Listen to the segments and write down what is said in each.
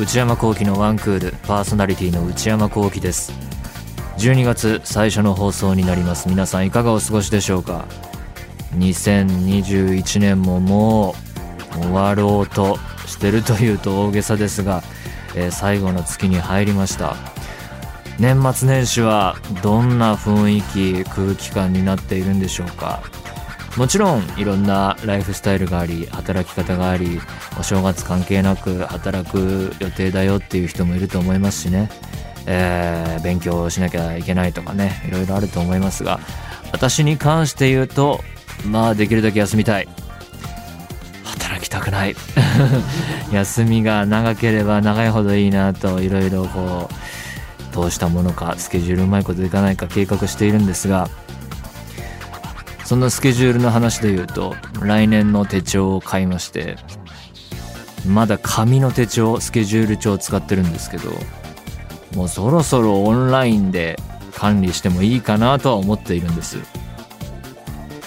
内山聖輝のワンクールパーソナリティの内山聖輝です。12月最初の放送になります。皆さんいかがお過ごしでしょうか？2021年ももう終わろうとしてるというと大げさですが、えー最後の月に入りました。年末年始はどんな雰囲気空気感になっているんでしょうか？もちろんいろんなライフスタイルがあり働き方がありお正月関係なく働く予定だよっていう人もいると思いますしね、えー勉強しなきゃいけないとかねいろいろあると思いますが私に関して言うとまあできるだけ休みたい。働きたくない。休みが長ければ長いほどいいなといろいろこうどうしたものかスケジュールうまいこといかないか計画しているんですがそんなスケジュールの話で言うと来年の手帳を買いましてまだ紙の手帳スケジュール帳を使ってるんですけどもうそろそろオンラインで管理してもいいかなとは思っているんです。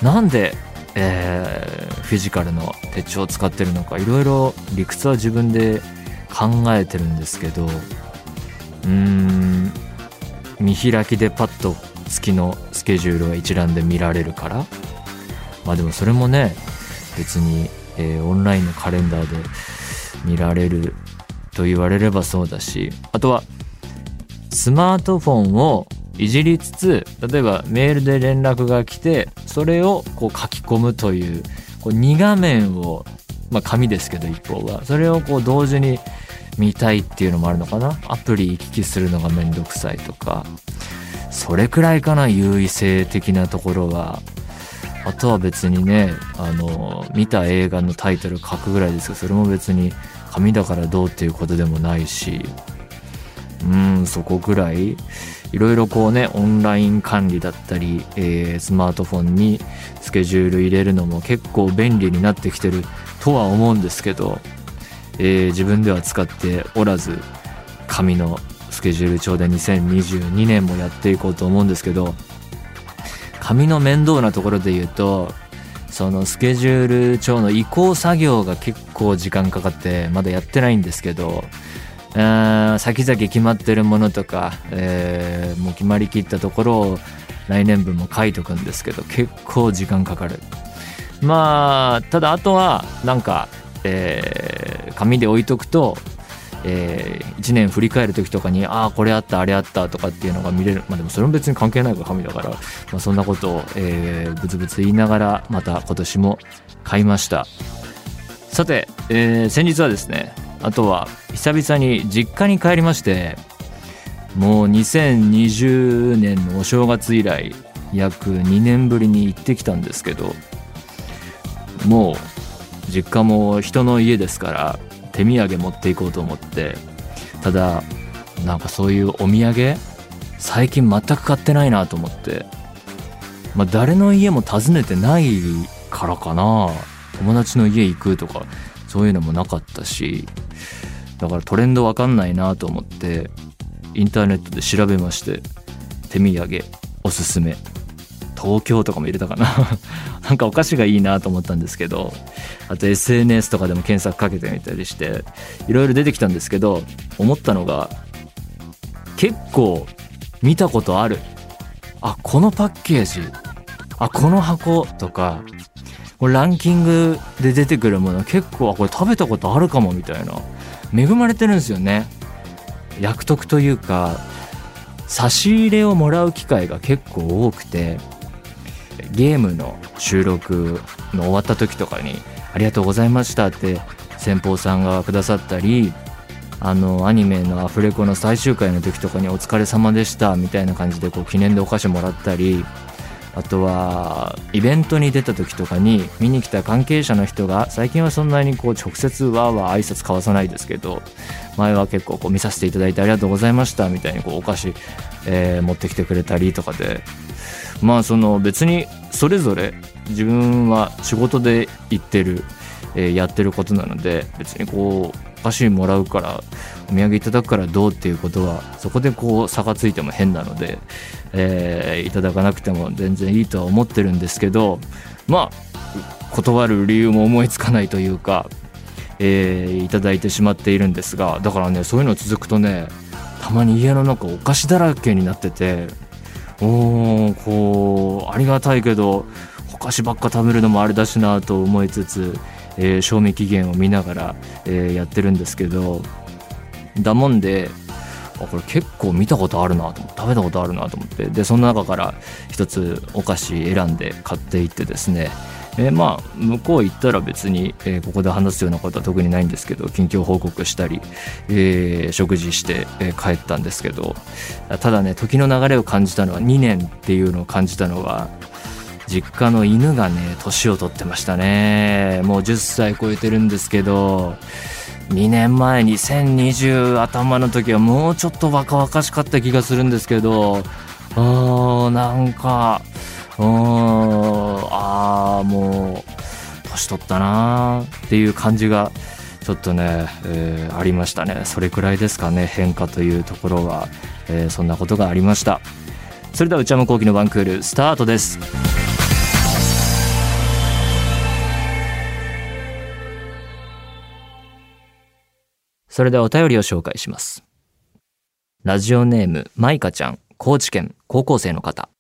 なんで、えーフィジカルの手帳を使ってるのかいろいろ理屈は自分で考えてるんですけどうーん見開きでパッと月のスケジュールが一覧で見られるからまあでもそれもね別に、えーオンラインのカレンダーで見られると言われればそうだしあとはスマートフォンをいじりつつ例えばメールで連絡が来てそれをこう書き込むというこう2画面をまあ紙ですけど一方は。それをこう同時に見たいっていうのもあるのかな。アプリ行き来するのがめんどくさいとか。それくらいかな優位性的なところは。あとは別にねあの見た映画のタイトル書くぐらいですけどそれも別に紙だからどうっていうことでもないしうんそこぐらいいろいろこうねオンライン管理だったり、えースマートフォンにスケジュール入れるのも結構便利になってきてるとは思うんですけど、えー自分では使っておらず紙のスケジュール帳で2022年もやっていこうと思うんですけど紙の面倒なところで言うとそのスケジュール帳の移行作業が結構時間かかってまだやってないんですけどあー先々決まってるものとか、えーもう決まりきったところを来年分も書いとくんですけど結構時間かかる。まあただあとはなんか、えー紙で置いとくと、え1年振り返る時とかにああこれあったあれあったとかっていうのが見れる。まあでもそれも別に関係ないから紙だから、まあ、そんなことを、えー、ブツブツ言いながらまた今年も買いました。さて、えー先日はですねあとは久々に実家に帰りましてもう2020年のお正月以来約2年ぶりに行ってきたんですけどもう実家も人の家ですから手土産持っていこうと思ってただなんかそういうお土産最近全く買ってないなと思ってまあ誰の家も訪ねてないからかな。友達の家行くとかそういうのもなかったしだからトレンドわかんないなと思ってインターネットで調べまして手土産おすすめ。東京とかも入れたかな。なんかお菓子がいいなと思ったんですけどあと SNS とかでも検索かけてみたりしていろいろ出てきたんですけど思ったのが結構見たことある。あこのパッケージ。あこの箱とかこれランキングで出てくるもの。結構あこれ食べたことあるかもみたいな。恵まれてるんですよね。役得というか差し入れをもらう機会が結構多くてゲームの収録の終わった時とかに「ありがとうございました」って先方さんがくださったりあのアニメのアフレコの最終回の時とかに「お疲れ様でした」みたいな感じでこう記念でお菓子もらったりあとはイベントに出た時とかに見に来た関係者の人が最近はそんなにこう直接わーわー挨拶交わさないですけど前は結構こう見させていただいてありがとうございましたみたいにこうお菓子、えー持ってきてくれたりとかでまあその別にそれぞれ自分は仕事で行ってる、えーやってることなので別にこうお菓子もらうからお土産いただくからどうっていうことはそこでこう差がついても変なので、えーいただかなくても全然いいとは思ってるんですけどまあ断る理由も思いつかないというか、えーいただいてしまっているんですがだからねそういうの続くとねたまに家の中お菓子だらけになってておこうありがたいけどお菓子ばっか食べるのもあれだしなと思いつつ、えー賞味期限を見ながら、えーやってるんですけどだもんであこれ結構見たことあるなと思って食べたことあるなと思ってでその中から一つお菓子選んで買っていってですねえーまあ向こう行ったら別に、えーここで話すようなことは特にないんですけど近況報告したり、えー食事して、え帰ったんですけどただね時の流れを感じたのは2年っていうのを感じたのは実家の犬がね年を取ってましたね。もう10歳超えてるんですけど2年前2020頭の時はもうちょっと若々しかった気がするんですけどあーなんかうん。あーもう年取ったなー。っていう感じがちょっとね、えーありましたね。それくらいですかね。変化というところは、えーそんなことがありました。それでは内山昂輝のワンクールスタートです。それではお便りを紹介します。ラジオネームマイカちゃん高知県高校生の方。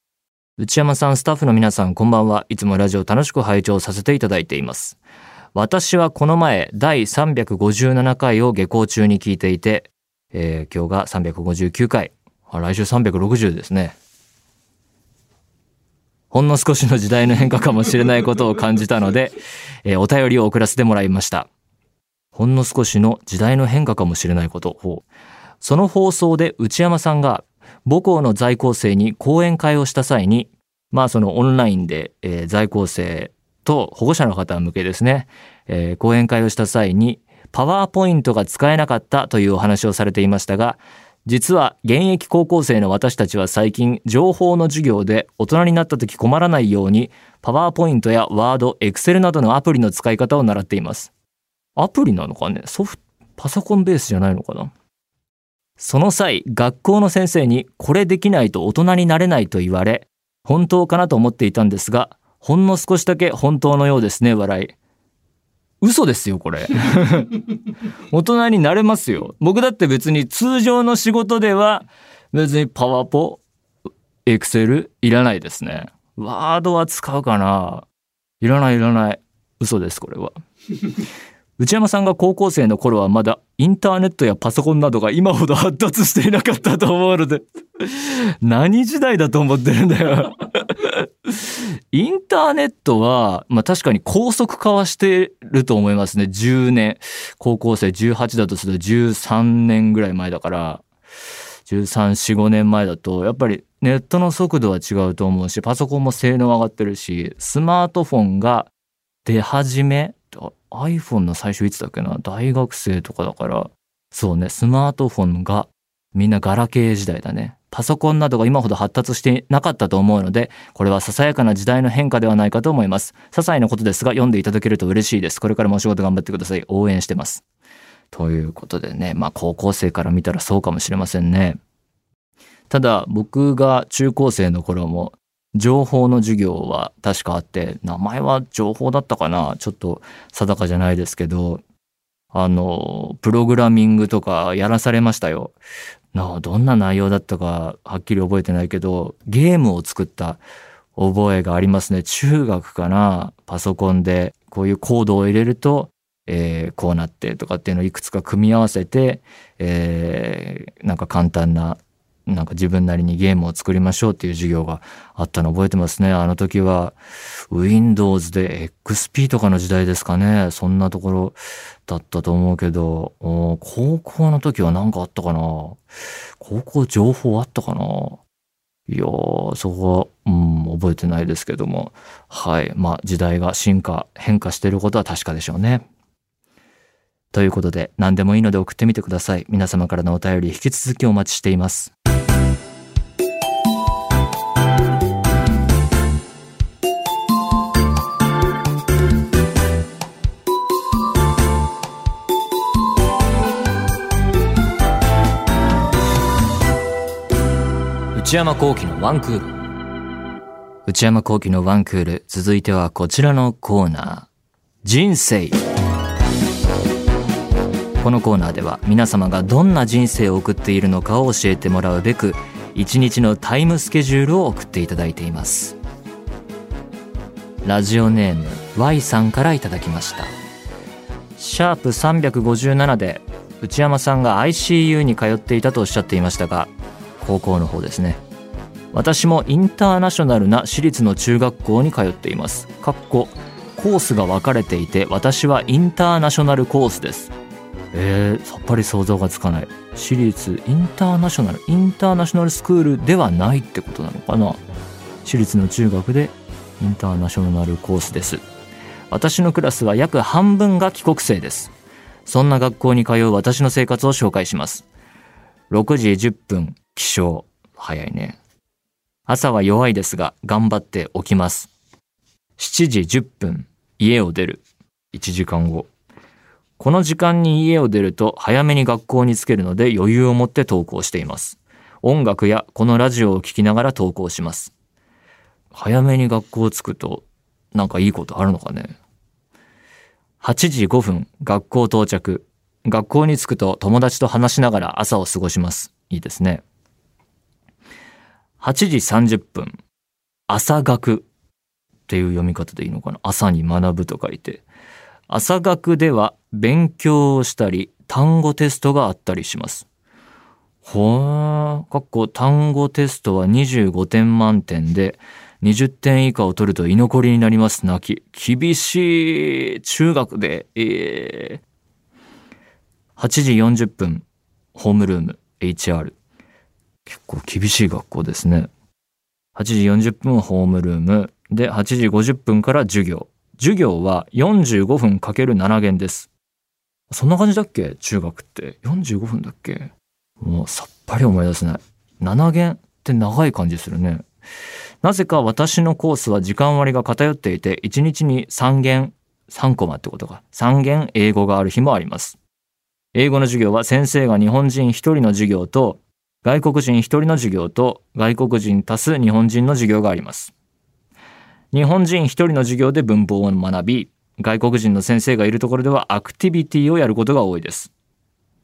内山さんスタッフの皆さんこんばんは。いつもラジオ楽しく拝聴させていただいています。私はこの前第357回を下校中に聞いていて、えー今日が359回。来週360ですね。ほんの少しの時代の変化かもしれないことを感じたので、えーお便りを送らせてもらいました。ほんの少しの時代の変化かもしれないことほうその放送で内山さんが母校の在校生に講演会をした際にまあそのオンラインで、えー在校生と保護者の方向けですね、えー講演会をした際にパワーポイントが使えなかったというお話をされていましたが実は現役高校生の私たちは最近情報の授業で大人になった時困らないようにパワーポイントやワード、エクセルなどのアプリの使い方を習っています。アプリなのかね？ソフト、パソコンベースじゃないのかな？その際、学校の先生にこれできないと大人になれないと言われ、本当かなと思っていたんですが、ほんの少しだけ本当のようですね、笑い。嘘ですよ、これ。大人になれますよ。僕だって別に通常の仕事では別にパワポ、エクセルいらないですね。ワードは使うかないらないいらない。嘘です、これは。内山さんが高校生の頃はまだインターネットやパソコンなどが今ほど発達していなかったと思うので 何時代だと思ってるんだよインターネットは、まあ確かに高速化はしてると思いますね。10年。高校生18だとすると13年ぐらい前だから、13、4、5年前だと、やっぱりネットの速度は違うと思うし、パソコンも性能上がってるし、スマートフォンが出始め、iPhone の最初いつだっけな？大学生とかだから、そうね、スマートフォンがみんなガラケー時代だね。パソコンなどが今ほど発達してなかったと思うので、これはささやかな時代の変化ではないかと思います。些細なことですが、読んでいただけると嬉しいです。これからもお仕事頑張ってください。応援してます。ということでね、まあ高校生から見たらそうかもしれませんね。ただ、僕が中高生の頃も、情報の授業は確かあって、名前は情報だったかな？ちょっと定かじゃないですけど、あの、プログラミングとかやらされましたよ。なあどんな内容だったかはっきり覚えてないけど、ゲームを作った覚えがありますね。中学かな？パソコンでこういうコードを入れると、えーこうなってとかっていうのをいくつか組み合わせて、えーなんか簡単ななんか自分なりにゲームを作りましょうっていう授業があったの覚えてますね。あの時は Windows で XP とかの時代ですかね。そんなところだったと思うけど、高校の時は何かあったかな高校情報あったかないやー、そこは、うん、覚えてないですけども。はい。まあ、時代が進化、変化してることは確かでしょうね。ということで、何でもいいので送ってみてください。皆様からのお便り引き続きお待ちしています。内山幸喜のワンクール。内山幸喜のワンクール。続いてはこちらのコーナー。人生。このコーナーでは皆様がどんな人生を送っているのかを教えてもらうべく一日のタイムスケジュールを送っていただいています。ラジオネーム Y さんからいただきました。シャープ357で内山さんが ICU に通っていたとおっしゃっていましたが高校の方ですね。私もインターナショナルな私立の中学校に通っています。かっこコースが分かれていて私はインターナショナルコースです。えー、さっぱり想像がつかない。私立インターナショナルインターナショナルスクールではないってことなのかな。私立の中学でインターナショナルコースです。私のクラスは約半分が帰国生です。そんな学校に通う私の生活を紹介します。6時10分起床。早いね。朝は弱いですが頑張って起きます。7時10分家を出る。1時間後。この時間に家を出ると早めに学校に着けるので余裕を持って投稿しています。音楽やこのラジオを聴きながら投稿します。早めに学校着くとなんかいいことあるのかね。8時5分学校到着。学校に着くと友達と話しながら朝を過ごします。いいですね。8時30分朝学っていう読み方でいいのかな朝に学ぶと書いて。朝学では勉強をしたり単語テストがあったりします。ほー、かっこ単語テストは25点満点で20点以下を取ると居残りになります泣き。厳しい中学で、えー、8時40分ホームルーム HR。結構厳しい学校ですね。8時40分ホームルームで8時50分から授業。授業は45分かける7限です。そんな感じだっけ？中学って。45分だっけ？もうさっぱり思い出せない。7限って長い感じするね。なぜか私のコースは時間割が偏っていて、1日に3限、3コマってことか。3限英語がある日もあります。英語の授業は先生が日本人1人の授業と、外国人1人の授業と、外国人足す日本人の授業があります。日本人一人の授業で文法を学び、外国人の先生がいるところではアクティビティをやることが多いです。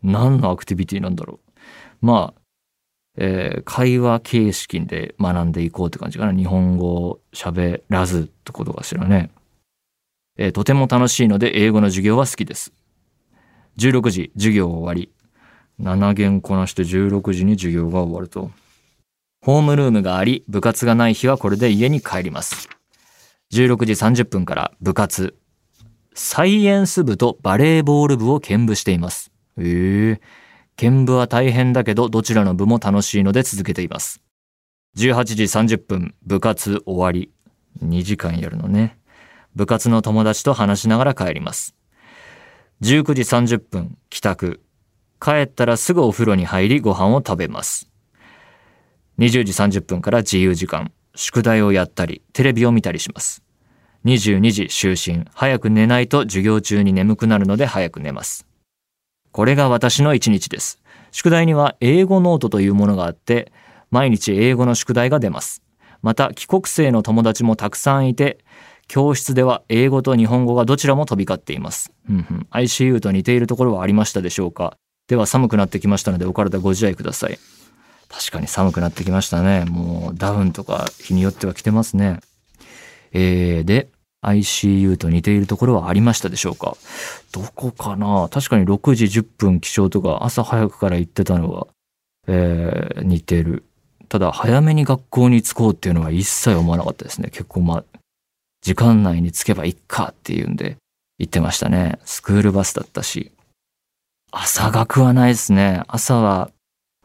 何のアクティビティなんだろう。まあ、えー、会話形式で学んでいこうって感じかな。日本語を喋らずってことかしらね。えー、とても楽しいので英語の授業は好きです。16時、授業終わり。7限こなして16時に授業が終わると。ホームルームがあり、部活がない日はこれで家に帰ります。16時30分から部活、サイエンス部とバレーボール部を兼部しています。ええー、兼部は大変だけどどちらの部も楽しいので続けています。18時30分、部活終わり。2時間やるのね。部活の友達と話しながら帰ります。19時30分、帰宅。帰ったらすぐお風呂に入りご飯を食べます。20時30分から自由時間。宿題をやったり、テレビを見たりします。22時就寝。早く寝ないと授業中に眠くなるので早く寝ます。これが私の一日です。宿題には英語ノートというものがあって、毎日英語の宿題が出ます。また、帰国生の友達もたくさんいて、教室では英語と日本語がどちらも飛び交っています。ICU と似ているところはありましたでしょうかでは寒くなってきましたのでお体ご自愛ください。確かに寒くなってきましたね。もうダウンとか日によっては来てますね。えー、で、ICU と似ているところはありましたでしょうか？どこかな？確かに6時10分起床とか朝早くから行ってたのは、えー、似てる。ただ早めに学校に着こうっていうのは一切思わなかったですね。結構まあ、時間内に着けばいっかっていうんで行ってましたね。スクールバスだったし。朝学はないですね。朝は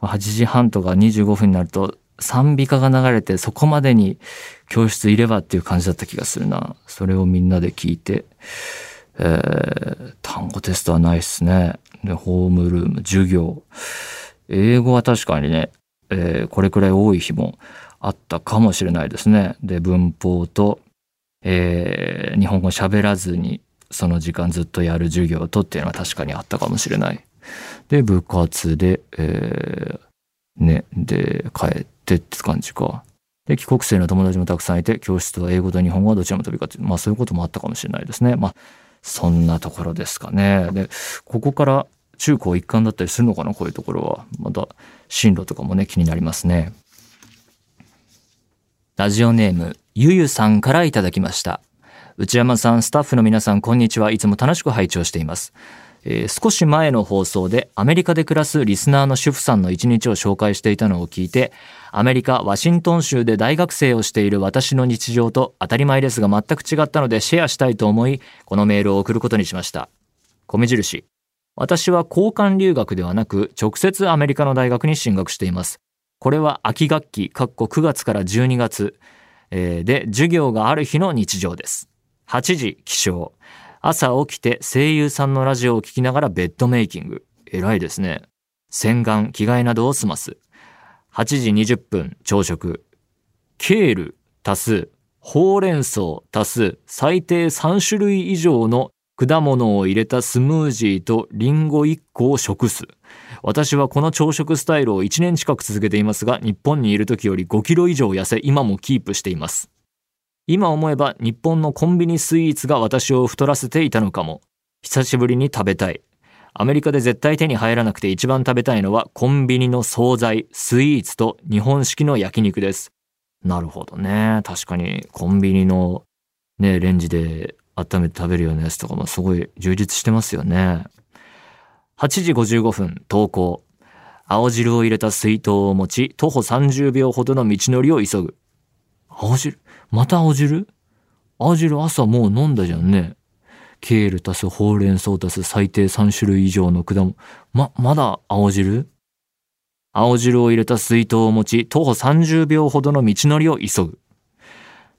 8時半とか25分になると賛美歌が流れてそこまでに教室いればっていう感じだった気がするな。それをみんなで聞いて、えー、単語テストはないっすね。で、ホームルーム、授業。英語は確かにね、えー、これくらい多い日もあったかもしれないですね。で、文法と、えー、日本語喋らずにその時間ずっとやる授業とっていうのは確かにあったかもしれない。で、部活で、えー、ね、で、帰ってって感じか。で、帰国生の友達もたくさんいて、教室は英語と日本語はどちらも飛び交って、まあそういうこともあったかもしれないですね。まあ、そんなところですかね。で、ここから中高一貫だったりするのかなこういうところは。また進路とかもね気になりますね。ラジオネームゆゆさんからいただきました。内山さん、スタッフの皆さん、こんにちは。いつも楽しく拝聴しています。えー、少し前の放送でアメリカで暮らすリスナーの主婦さんの一日を紹介していたのを聞いて、アメリカ・ワシントン州で大学生をしている私の日常と当たり前ですが全く違ったのでシェアしたいと思い、このメールを送ることにしました。米印。私は交換留学ではなく、直接アメリカの大学に進学しています。これは秋学期、括弧9月から12月、えー、で授業がある日の日常です。8時起床。朝起きて声優さんのラジオを聞きながらベッドメイキング。偉いですね。洗顔、着替えなどを済ます。8時20分朝食。ケール足す、ほうれん草足す、最低3種類以上の果物を入れたスムージーとリンゴ1個を食す。私はこの朝食スタイルを1年近く続けていますが、日本にいる時より5キロ以上痩せ、今もキープしています。今思えば日本のコンビニスイーツが私を太らせていたのかも。久しぶりに食べたい。アメリカで絶対手に入らなくて一番食べたいのはコンビニの惣菜、スイーツと日本式の焼肉です。なるほどね。確かにコンビニのね、レンジで温めて食べるようなやつとかもすごい充実してますよね。8時55分、投稿。青汁を入れた水筒を持ち、徒歩30秒ほどの道のりを急ぐ。青汁？また青汁？青汁朝もう飲んだじゃんね。ケール足すほうれん草足す最低3種類以上の果物。ま、まだ青汁？青汁を入れた水筒を持ち、徒歩30秒ほどの道のりを急ぐ。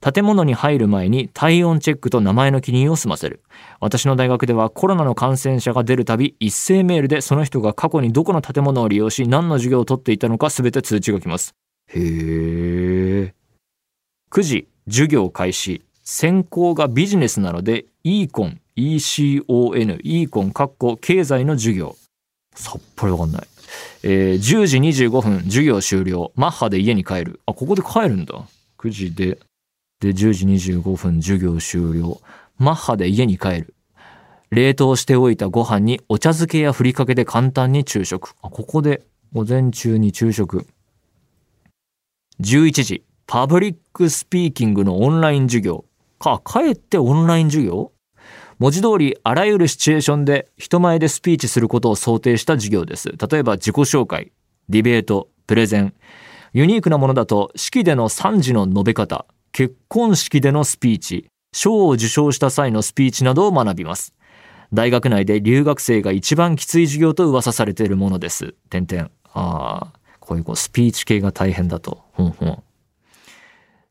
建物に入る前に体温チェックと名前の記入を済ませる。私の大学ではコロナの感染者が出るたび一斉メールでその人が過去にどこの建物を利用し何の授業を取っていたのか全て通知が来ます。へえ。9時、授業開始。専攻がビジネスなので econ、econ、econ、かっこ経済の授業。さっぱりわかんない。えー、10時25分、授業終了。マッハで家に帰る。あ、ここで帰るんだ。9時でで、10時25分授業終了。マッハで家に帰る。冷凍しておいたご飯にお茶漬けやふりかけで簡単に昼食。あ、ここで午前中に昼食。11時、 public speaking のオンライン授業。か、帰ってオンライン授業？文字通りあらゆるシチュエーションで人前でスピーチすることを想定した授業です。例えば自己紹介、ディベート、プレゼン。ユニークなものだと式での3時の述べ方、結婚式でのスピーチ、賞を受賞した際のスピーチなどを学びます。大学内で留学生が一番きつい授業と噂されているものです。点々。ああ、こういうスピーチ系が大変だと。ほんほん。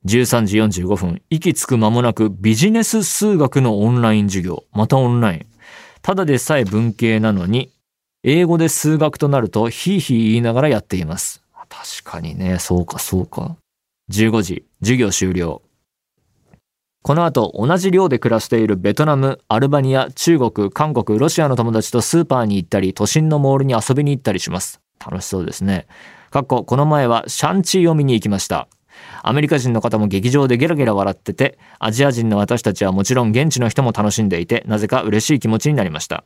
13時45分、息つく間もなくビジネス数学のオンライン授業。またオンライン。ただでさえ文系なのに、英語で数学となるとヒーヒー言いながらやっています。確かにね、そうかそうか。15時、授業終了。この後、同じ寮で暮らしているベトナム、アルバニア、中国、韓国、ロシアの友達とスーパーに行ったり、都心のモールに遊びに行ったりします。楽しそうですね。かっこ、この前はシャンチーを見に行きました。アメリカ人の方も劇場でゲラゲラ笑ってて、アジア人の私たちはもちろん現地の人も楽しんでいて、なぜか嬉しい気持ちになりました。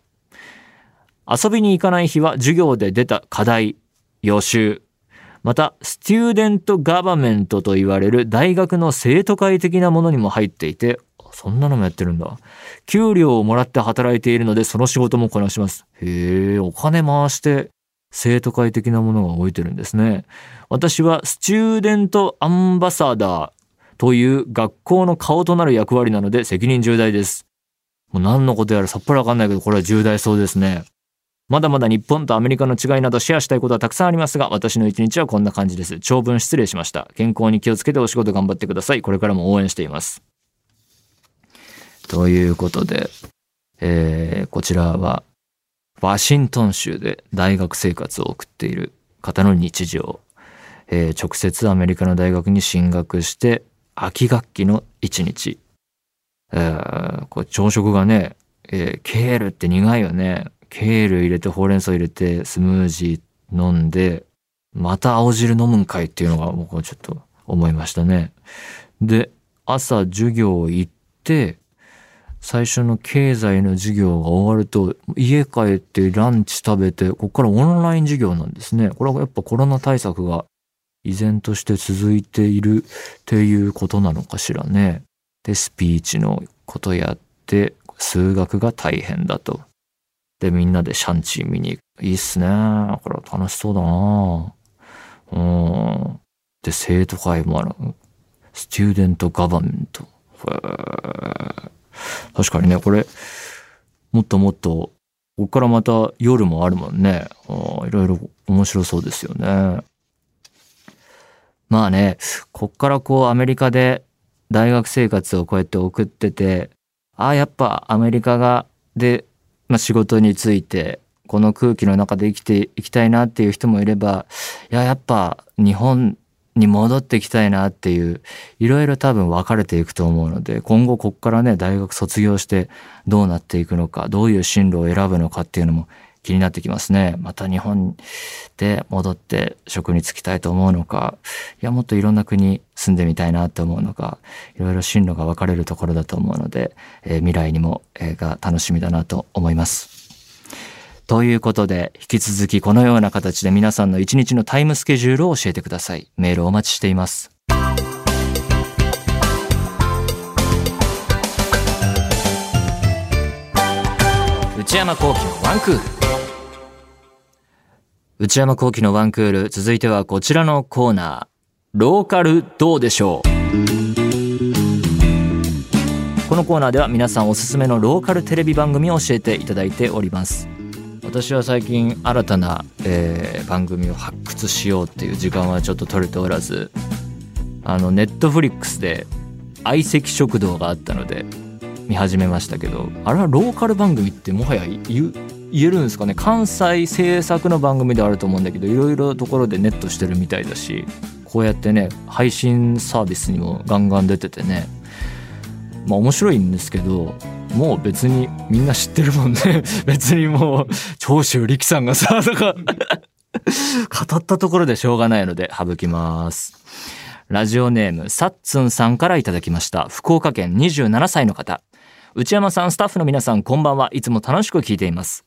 遊びに行かない日は授業で出た課題、予習、また、スチューデントガバメントと言われる大学の生徒会的なものにも入っていて、そんなのもやってるんだ。給料をもらって働いているので、その仕事もこなします。へえ、お金回して生徒会的なものが動いてるんですね。私はスチューデントアンバサダーという学校の顔となる役割なので責任重大です。もう何のことやらさっぱりわかんないけど、これは重大そうですね。まだまだ日本とアメリカの違いなどシェアしたいことはたくさんありますが、私の一日はこんな感じです。長文失礼しました。健康に気をつけてお仕事頑張ってください。これからも応援しています。ということで、えー、こちらは、ワシントン州で大学生活を送っている方の日常。えー、直接アメリカの大学に進学して、秋学期の一日。えー、これ朝食がね、えー、ケールって苦いよね。ケール入れてほうれん草入れてスムージー飲んで、また青汁飲むんかいっていうのが僕はちょっと思いましたね。で、朝授業行って、最初の経済の授業が終わると、家帰ってランチ食べて、ここからオンライン授業なんですね。これはやっぱコロナ対策が依然として続いているっていうことなのかしらね。で、スピーチのことやって、数学が大変だと。で、みんなでシャンチー見に行く。いいっすね。これは楽しそうだなうん。で、生徒会もある。スチューデントガバメント。確かにね、これ、もっともっと、ここからまた夜もあるもんね。いろいろ面白そうですよね。まあね、こっからこうアメリカで大学生活をこうやって送ってて、ああ、やっぱアメリカが、で、まあ、仕事について、この空気の中で生きていきたいなっていう人もいれば、いや、やっぱ日本に戻ってきたいなっていう、いろいろ多分分かれていくと思うので、今後こっからね、大学卒業してどうなっていくのか、どういう進路を選ぶのかっていうのも気になってきますね。また日本で戻って職に就きたいと思うのか、いや、もっといろんな国住んでみたいなって思うのか、いろいろ進路が分かれるところだと思うので、えー、未来にも、えー、が楽しみだなと思います。ということで、引き続きこのような形で皆さんの一日のタイムスケジュールを教えてください。メールお待ちしています。内山幸喜のワンクール。内山幸喜のワンクール、続いてはこちらのコーナー。ローカルどうでしょうこのコーナーでは皆さんおすすめのローカルテレビ番組を教えていただいております。私は最近新たな、えー、番組を発掘しようっていう時間はちょっと取れておらずあのネットフリックスで相席食堂があったので見始めましたけどあれはローカル番組ってもはや言えるんですかね？関西制作の番組ではあると思うんだけどいろいろところでネットしてるみたいだしこうやってね配信サービスにもガンガン出ててねまあ面白いんですけどもう別にみんな知ってるもんね。別にもう長州力さんがさ とか。語ったところでしょうがないので省きます。ラジオネームサッツンさんからいただきました。福岡県27歳の方。内山さんスタッフの皆さんこんばんは。いつも楽しく聞いています。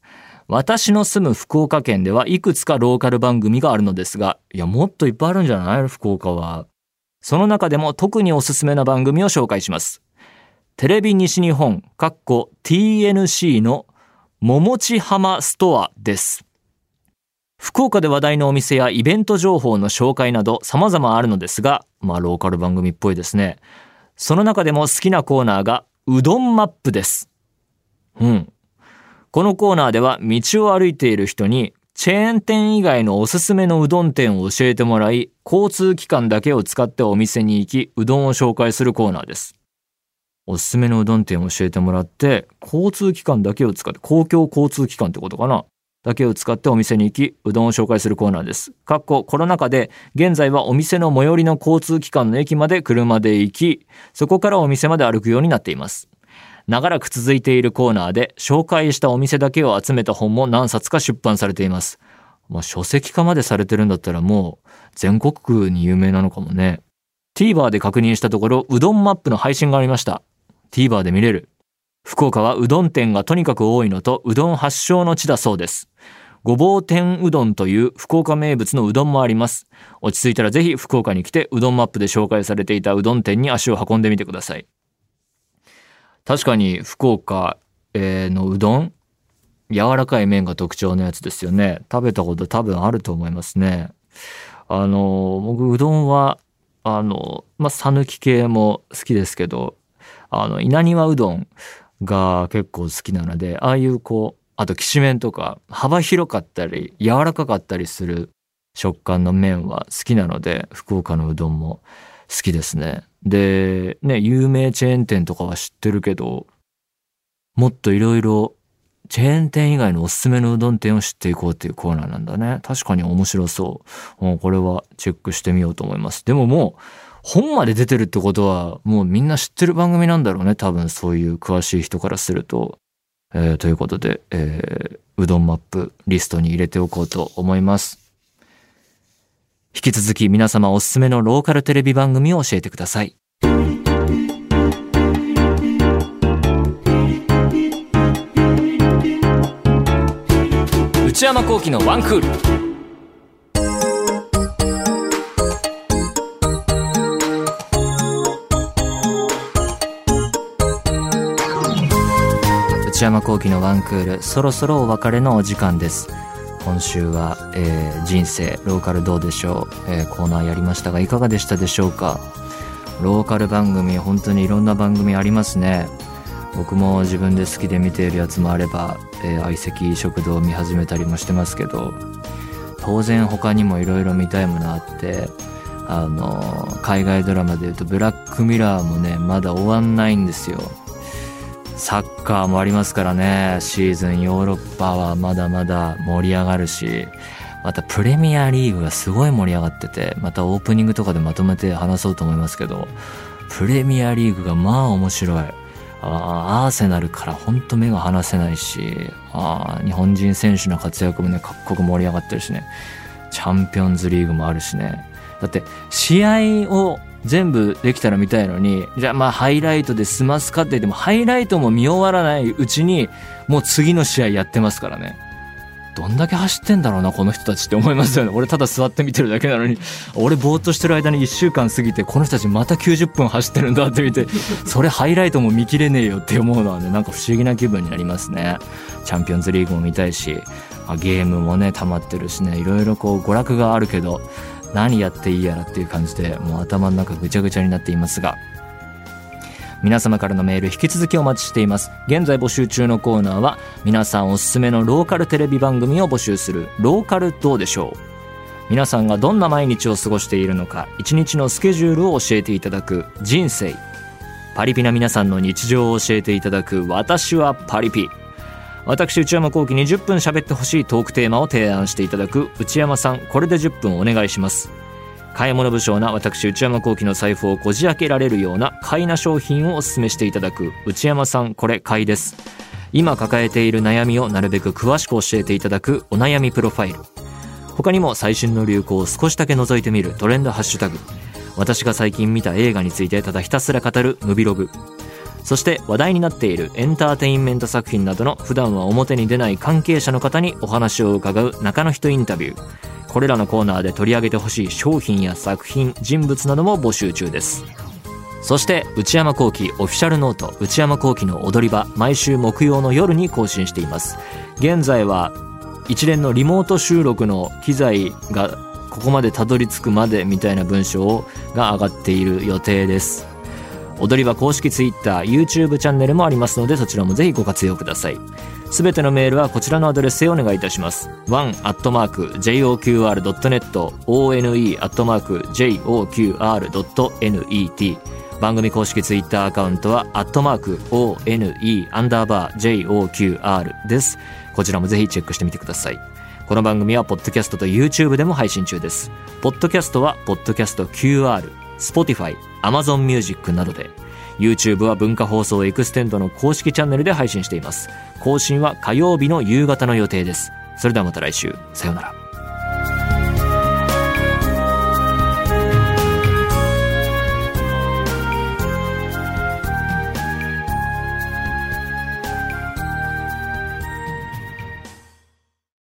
私の住む福岡県ではいくつかローカル番組があるのですがいやもっといっぱいあるんじゃない？福岡は。その中でも特におすすめな番組を紹介します。テレビ西日本、かっこ TNC の桃地浜ストアです。福岡で話題のお店やイベント情報の紹介など様々あるのですが、まあローカル番組っぽいですね。その中でも好きなコーナーがうどんマップです。うん。このコーナーでは道を歩いている人にチェーン店以外のおすすめのうどん店を教えてもらい、交通機関だけを使ってお店に行き、うどんを紹介するコーナーです。おすすめのうどん店を教えてもらって、交通機関だけを使って、公共交通機関ってことかな？だけを使ってお店に行き、うどんを紹介するコーナーです。かっこコロナ禍で、現在はお店の最寄りの交通機関の駅まで車で行き、そこからお店まで歩くようになっています。長らく続いているコーナーで、紹介したお店だけを集めた本も何冊か出版されています。まあ、書籍化までされてるんだったらもう、全国区に有名なのかもね。TVer で確認したところ、うどんマップの配信がありました。TVer で見れる。福岡はうどん店がとにかく多いのと、うどん発祥の地だそうです。ごぼう天うどんという福岡名物のうどんもあります。落ち着いたらぜひ福岡に来てうどんマップで紹介されていたうどん店に足を運んでみてください。確かに福岡のうどん、柔らかい麺が特徴のやつですよね。食べたこと多分あると思いますね。あの、僕うどんは、あの、まあ、讃岐系も好きですけど、あの稲庭うどんが結構好きなのでああいうこうあときしめんとか幅広かったり柔らかかったりする食感の麺は好きなので福岡のうどんも好きですね。でね有名チェーン店とかは知ってるけどもっといろいろチェーン店以外のおすすめのうどん店を知っていこうっていうコーナーなんだね。確かに面白そう。これはチェックしてみようと思います。でももう本まで出てるってことは、もうみんな知ってる番組なんだろうね。多分そういう詳しい人からすると。えー、ということで、えー、うどんマップリストに入れておこうと思います。引き続き皆様おすすめのローカルテレビ番組を教えてください。内山幸喜のワンクール。内山幸喜のワンクールそろそろお別れのお時間です。今週は、えー、人生ローカルどうでしょう、えー、コーナーやりましたがいかがでしたでしょうか？ローカル番組本当にいろんな番組ありますね。僕も自分で好きで見ているやつもあれば、えー、相席食堂を見始めたりもしてますけど当然他にもいろいろ見たいものあってあの海外ドラマでいうとブラックミラーもねまだ終わんないんですよ。サッカーもありますからね、シーズンヨーロッパはまだまだ盛り上がるし、またプレミアリーグがすごい盛り上がってて、またオープニングとかでまとめて話そうと思いますけど、プレミアリーグがまあ面白い。あアーセナルからほんと目が離せないし、あ日本人選手の活躍もね、各国盛り上がってるしね、チャンピオンズリーグもあるしね。だって、試合を全部できたら見たいのに、じゃあまあハイライトで済ますかって言っても、ハイライトも見終わらないうちに、もう次の試合やってますからね。どんだけ走ってんだろうな、この人たちって思いますよね。俺ただ座って見てるだけなのに、俺ぼーっとしてる間に1週間過ぎて、この人たちまた90分走ってるんだって見て、それハイライトも見切れねえよって思うのはね、なんか不思議な気分になりますね。チャンピオンズリーグも見たいし、ゲームもね、溜まってるしね、いろいろこう娯楽があるけど、何やっていいやらっていう感じでもう頭の中ぐちゃぐちゃになっていますが皆様からのメール引き続きお待ちしています。現在募集中のコーナーは皆さんおすすめのローカルテレビ番組を募集するローカルどうでしょう。皆さんがどんな毎日を過ごしているのか一日のスケジュールを教えていただく人生。パリピな皆さんの日常を教えていただく私はパリピ。私内山幸輝に10分喋ってほしいトークテーマを提案していただく内山さんこれで10分お願いします。買い物不詳な私内山幸輝の財布をこじ開けられるような買いな商品をお勧めしていただく内山さんこれ買いです。今抱えている悩みをなるべく詳しく教えていただくお悩みプロファイル。他にも最新の流行を少しだけ覗いてみるトレンドハッシュタグ。私が最近見た映画についてただひたすら語るムビログ。そして話題になっているエンターテインメント作品などの普段は表に出ない関係者の方にお話を伺う中の人インタビュー。これらのコーナーで取り上げてほしい商品や作品人物なども募集中です。そして内山聖輝オフィシャルノート内山聖輝の踊り場毎週木曜の夜に更新しています。現在は一連のリモート収録の機材がここまでたどり着くまでみたいな文章が上がっている予定です。踊り場公式 Twitter、YouTube チャンネルもありますのでそちらもぜひご活用ください。すべてのメールはこちらのアドレスへお願いいたします。one.joqr.net one.joqr.net 番組公式ツイッターアカウントは、アットマーク、one, アンダーバー、joqr です。こちらもぜひチェックしてみてください。この番組は、ポッドキャストと YouTube でも配信中です。ポッドキャストは、ポッドキャスト QR、Spotify、Amazon Music などで YouTube は文化放送エクステンドの公式チャンネルで配信しています。更新は火曜日の夕方の予定です。それではまた来週。さようなら。